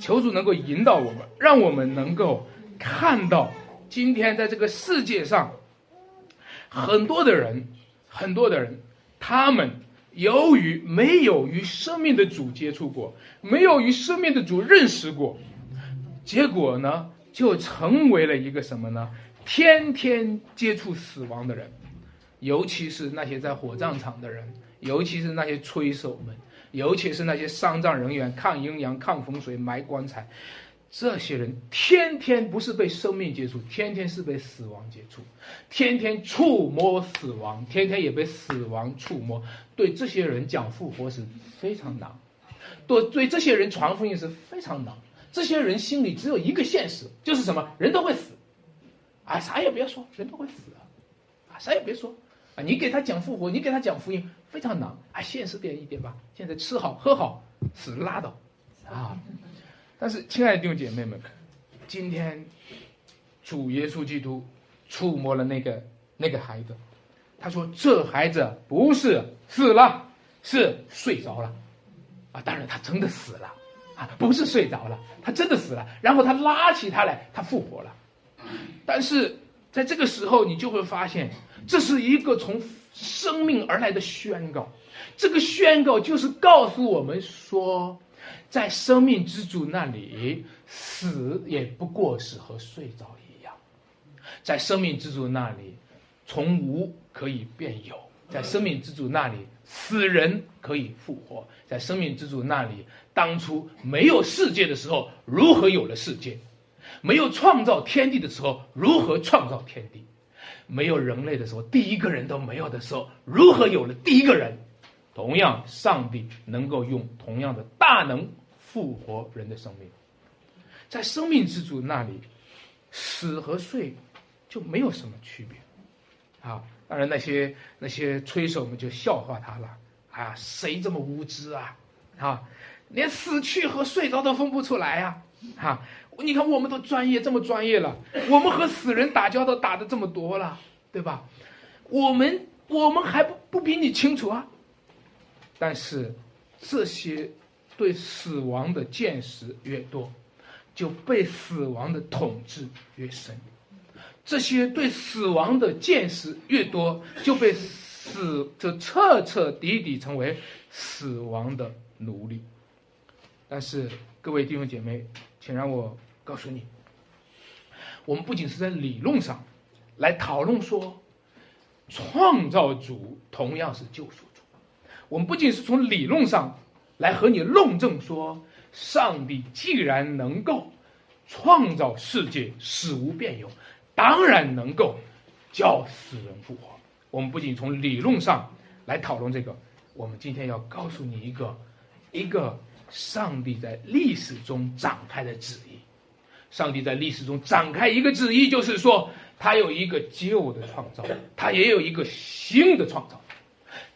求主能够引导我们，让我们能够看到今天在这个世界上，很多的人，很多的人。他们由于没有与生命的主接触过，没有与生命的主认识过，结果呢，就成为了一个什么呢？天天接触死亡的人，尤其是那些在火葬场的人，尤其是那些吹手们，尤其是那些丧葬人员，抗阴阳、抗风水、埋棺材。这些人天天不是被生命接触，天天是被死亡接触，天天触摸死亡，天天也被死亡触摸。对这些人讲复活是非常难，对对这些人传福音是非常难。这些人心里只有一个现实，就是什么？人都会死，啊，啥也别说，人都会死，啊，啥也别说，啊，你给他讲复活，你给他讲福音非常难，啊，现实点一点吧。现在吃好喝好，死拉倒，啊。但是，亲爱的弟兄姐妹们，今天主耶稣基督触摸了那个那个孩子，他说：“这孩子不是死了，是睡着了。”啊，当然他真的死了，啊，不是睡着了，他真的死了。然后他拉起他来，他复活了。但是在这个时候，你就会发现，这是一个从生命而来的宣告。这个宣告就是告诉我们说。在生命之主那里，死也不过是和睡着一样；在生命之主那里，从无可以变有；在生命之主那里，死人可以复活；在生命之主那里，当初没有世界的时候，如何有了世界？没有创造天地的时候，如何创造天地？没有人类的时候，第一个人都没有的时候，如何有了第一个人？同样，上帝能够用同样的大能复活人的生命，在生命之主那里，死和睡就没有什么区别。啊，当然那些那些吹手们就笑话他了。啊，谁这么无知啊？啊，连死去和睡着都分不出来呀！啊，你看我们都专业这么专业了，我们和死人打交道打的这么多了，对吧？我们我们还不不比你清楚啊？但是，这些对死亡的见识越多，就被死亡的统治越深；这些对死亡的见识越多，就被死就彻彻底底成为死亡的奴隶。但是，各位弟兄姐妹，请让我告诉你，我们不仅是在理论上来讨论说，创造主同样是救赎。我们不仅是从理论上来和你论证说，上帝既然能够创造世界死无变有，当然能够叫死人复活。我们不仅从理论上来讨论这个，我们今天要告诉你一个一个上帝在历史中展开的旨意。上帝在历史中展开一个旨意，就是说他有一个旧的创造，他也有一个新的创造。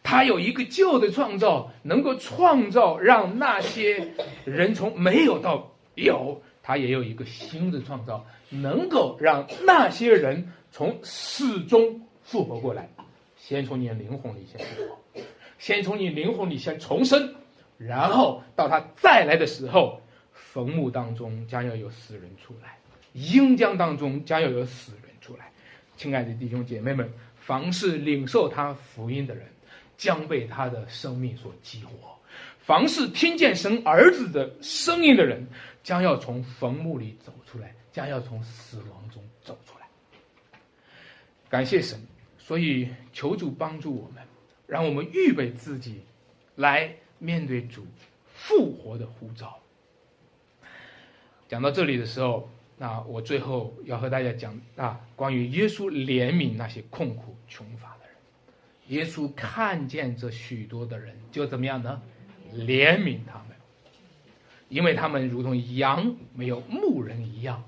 他有一个旧的创造，能够创造让那些人从没有到有；他也有一个新的创造，能够让那些人从死中复活过来。先从你灵魂里先复活，先从你灵魂里先重生，然后到他再来的时候，坟墓当中将要有死人出来，阴江当中将要有死人出来。亲爱的弟兄姐妹们，凡是领受他福音的人。将被他的生命所激活，凡是听见神儿子的声音的人，将要从坟墓里走出来，将要从死亡中走出来。感谢神，所以求主帮助我们，让我们预备自己，来面对主复活的呼召。讲到这里的时候，那我最后要和大家讲啊，关于耶稣怜悯那些困苦穷乏。耶稣看见这许多的人，就怎么样呢？怜悯他们，因为他们如同羊没有牧人一样，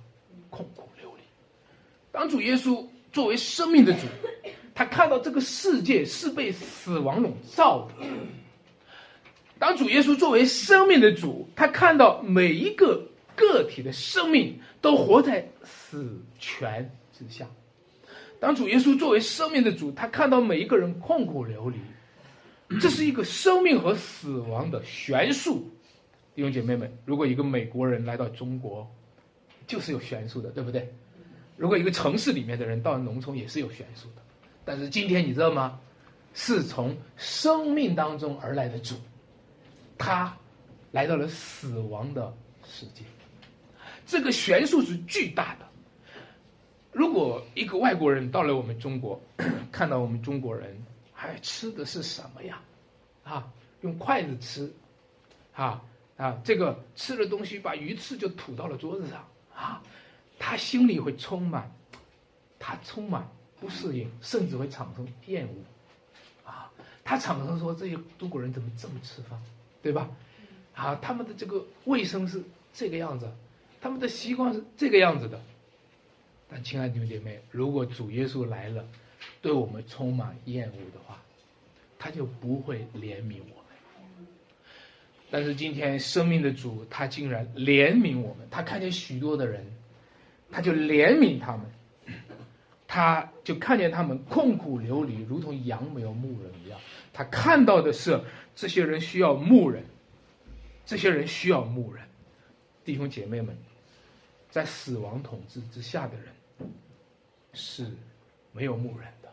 痛苦流离。当主耶稣作为生命的主，他看到这个世界是被死亡笼罩的。当主耶稣作为生命的主，他看到每一个个体的生命都活在死权之下。当主耶稣作为生命的主，他看到每一个人痛苦流离，这是一个生命和死亡的悬殊。弟兄姐妹们，如果一个美国人来到中国，就是有悬殊的，对不对？如果一个城市里面的人到了农村，也是有悬殊的。但是今天你知道吗？是从生命当中而来的主，他来到了死亡的世界，这个悬殊是巨大的。如果一个外国人到了我们中国，看到我们中国人还吃的是什么呀？啊，用筷子吃，啊啊，这个吃了东西把鱼刺就吐到了桌子上啊，他心里会充满，他充满不适应，甚至会产生厌恶，啊，他产生说这些中国人怎么这么吃饭，对吧？啊，他们的这个卫生是这个样子，他们的习惯是这个样子的。但亲爱的弟兄姐妹，如果主耶稣来了，对我们充满厌恶的话，他就不会怜悯我们。但是今天生命的主，他竟然怜悯我们，他看见许多的人，他就怜悯他们，他就看见他们痛苦流离，如同羊没有牧人一样。他看到的是这些人需要牧人，这些人需要牧人。弟兄姐妹们，在死亡统治之下的人。是没有牧人的，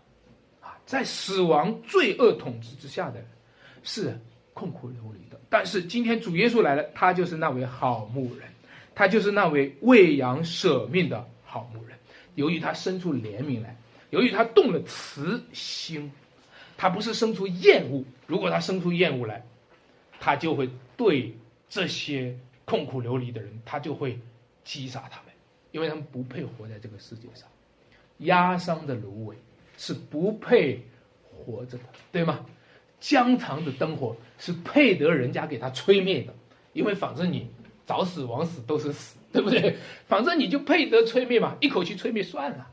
啊，在死亡罪恶统治之下的人，是痛苦流离的。但是今天主耶稣来了，他就是那位好牧人，他就是那位喂养舍命的好牧人。由于他生出怜悯来，由于他动了慈心，他不是生出厌恶。如果他生出厌恶来，他就会对这些痛苦流离的人，他就会击杀他们，因为他们不配活在这个世界上。压伤的芦苇是不配活着的，对吗？江藏的灯火是配得人家给他吹灭的，因为反正你早死晚死都是死，对不对？反正你就配得吹灭嘛，一口气吹灭算了。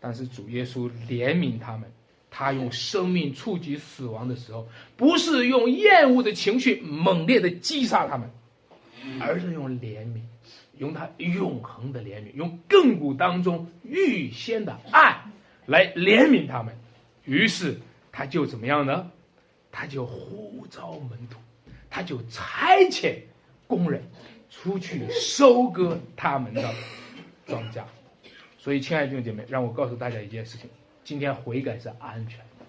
但是主耶稣怜悯他们，他用生命触及死亡的时候，不是用厌恶的情绪猛烈的击杀他们，而是用怜悯。用他永恒的怜悯，用亘古当中预先的爱来怜悯他们，于是他就怎么样呢？他就呼召门徒，他就差遣工人出去收割他们的庄稼。所以，亲爱的弟兄姐妹，让我告诉大家一件事情：今天悔改是安全的。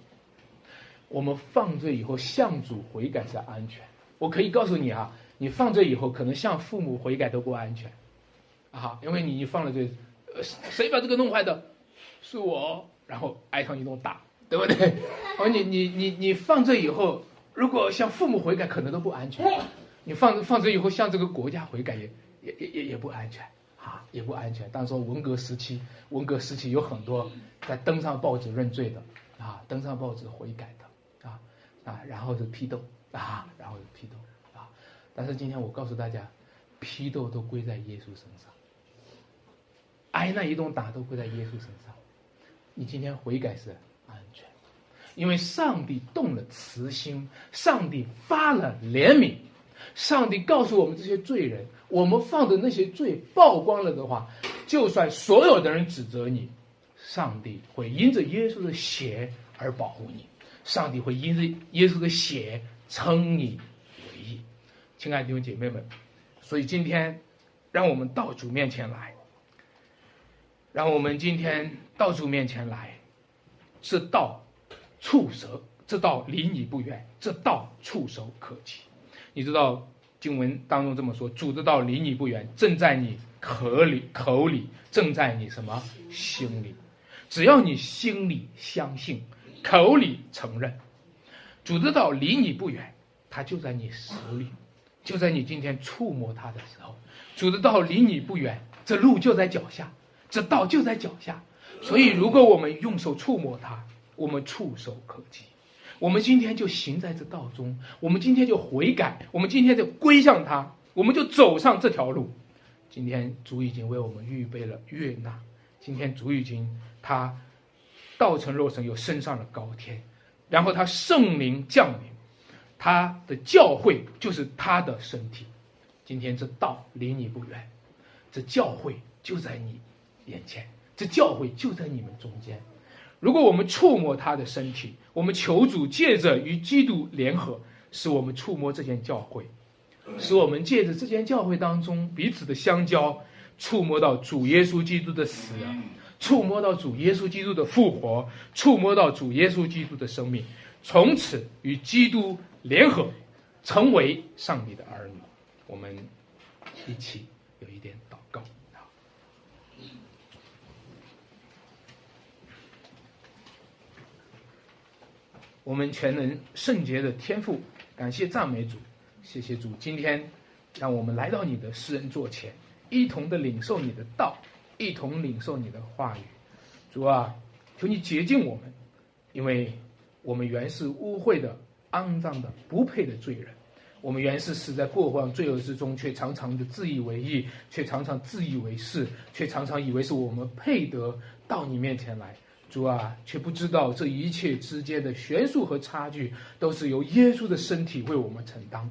我们犯罪以后向主悔改是安全。我可以告诉你啊，你犯罪以后可能向父母悔改都不安全。啊，因为你放了罪，谁把这个弄坏的？是我，然后挨上一顿打，对不对？哦，你你你你放这以后，如果向父母悔改，可能都不安全。你放放这以后，向这个国家悔改也也也也也不安全，啊，也不安全。当说文革时期，文革时期有很多在登上报纸认罪的，啊，登上报纸悔改的，啊啊，然后是批斗，啊，然后是批斗，啊，但是今天我告诉大家，批斗都归在耶稣身上。挨那一顿打都会在耶稣身上，你今天悔改是安全。因为上帝动了慈心，上帝发了怜悯，上帝告诉我们这些罪人，我们犯的那些罪曝光了的话，就算所有的人指责你，上帝会因着耶稣的血而保护你，上帝会因着耶稣的血称你为义。亲爱的弟兄姐妹们，所以今天，让我们到主面前来，让我们今天到主面前来，这道触手，这道离你不远，这道触手可及。你知道经文当中这么说：主的道离你不远，正在你口里，口里正在你什么心里？只要你心里相信，口里承认，主的道离你不远，它就在你手里，就在你今天触摸它的时候，主的道离你不远，这路就在脚下，这道就在脚下。所以，如果我们用手触摸它，我们触手可及。我们今天就行在这道中，我们今天就悔改，我们今天就归向他，我们就走上这条路。今天主已经为我们预备了悦纳，今天主已经他道成肉身，又升上了高天，然后他圣灵降临，他的教会就是他的身体。今天这道离你不远，这教会就在你眼前，这教会就在你们中间。如果我们触摸他的身体，我们求主借着与基督联合，使我们触摸这间教会，使我们借着这间教会当中彼此的相交，触摸到主耶稣基督的死，触摸到主耶稣基督的复活，触摸到主耶稣基督的生命，从此与基督联合，成为上帝的儿女。我们一起有一点祷告。我们全能圣洁的天赋，感谢赞美主，谢谢主，今天让我们来到你的诗人座前，一同的领受你的道，一同领受你的话语。主啊，求你洁净我们，因为我们原是污秽的、肮脏的、不配的罪人。我们原是死在过犯罪恶之中，却常常的自以为意，却常常自以为是，却常常以为是我们配得到你面前来。主啊，却不知道这一切之间的悬殊和差距，都是由耶稣的身体为我们承担。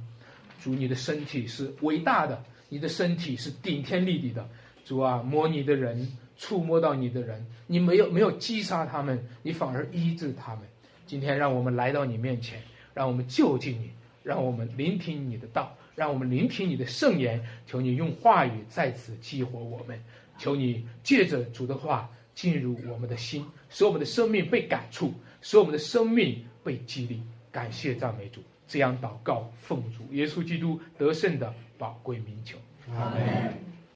主，你的身体是伟大的，你的身体是顶天立地的。主啊，摸你的人，触摸到你的人，你没有没有击杀他们，你反而医治他们。今天让我们来到你面前，让我们就近你，让我们聆听你的道，让我们聆听你的圣言。求你用话语再次激活我们，求你借着主的话。进入我们的心，使我们的生命被感触，使我们的生命被激励。感谢赞美主，这样祷告奉主耶稣基督得胜的宝贵名求。阿门。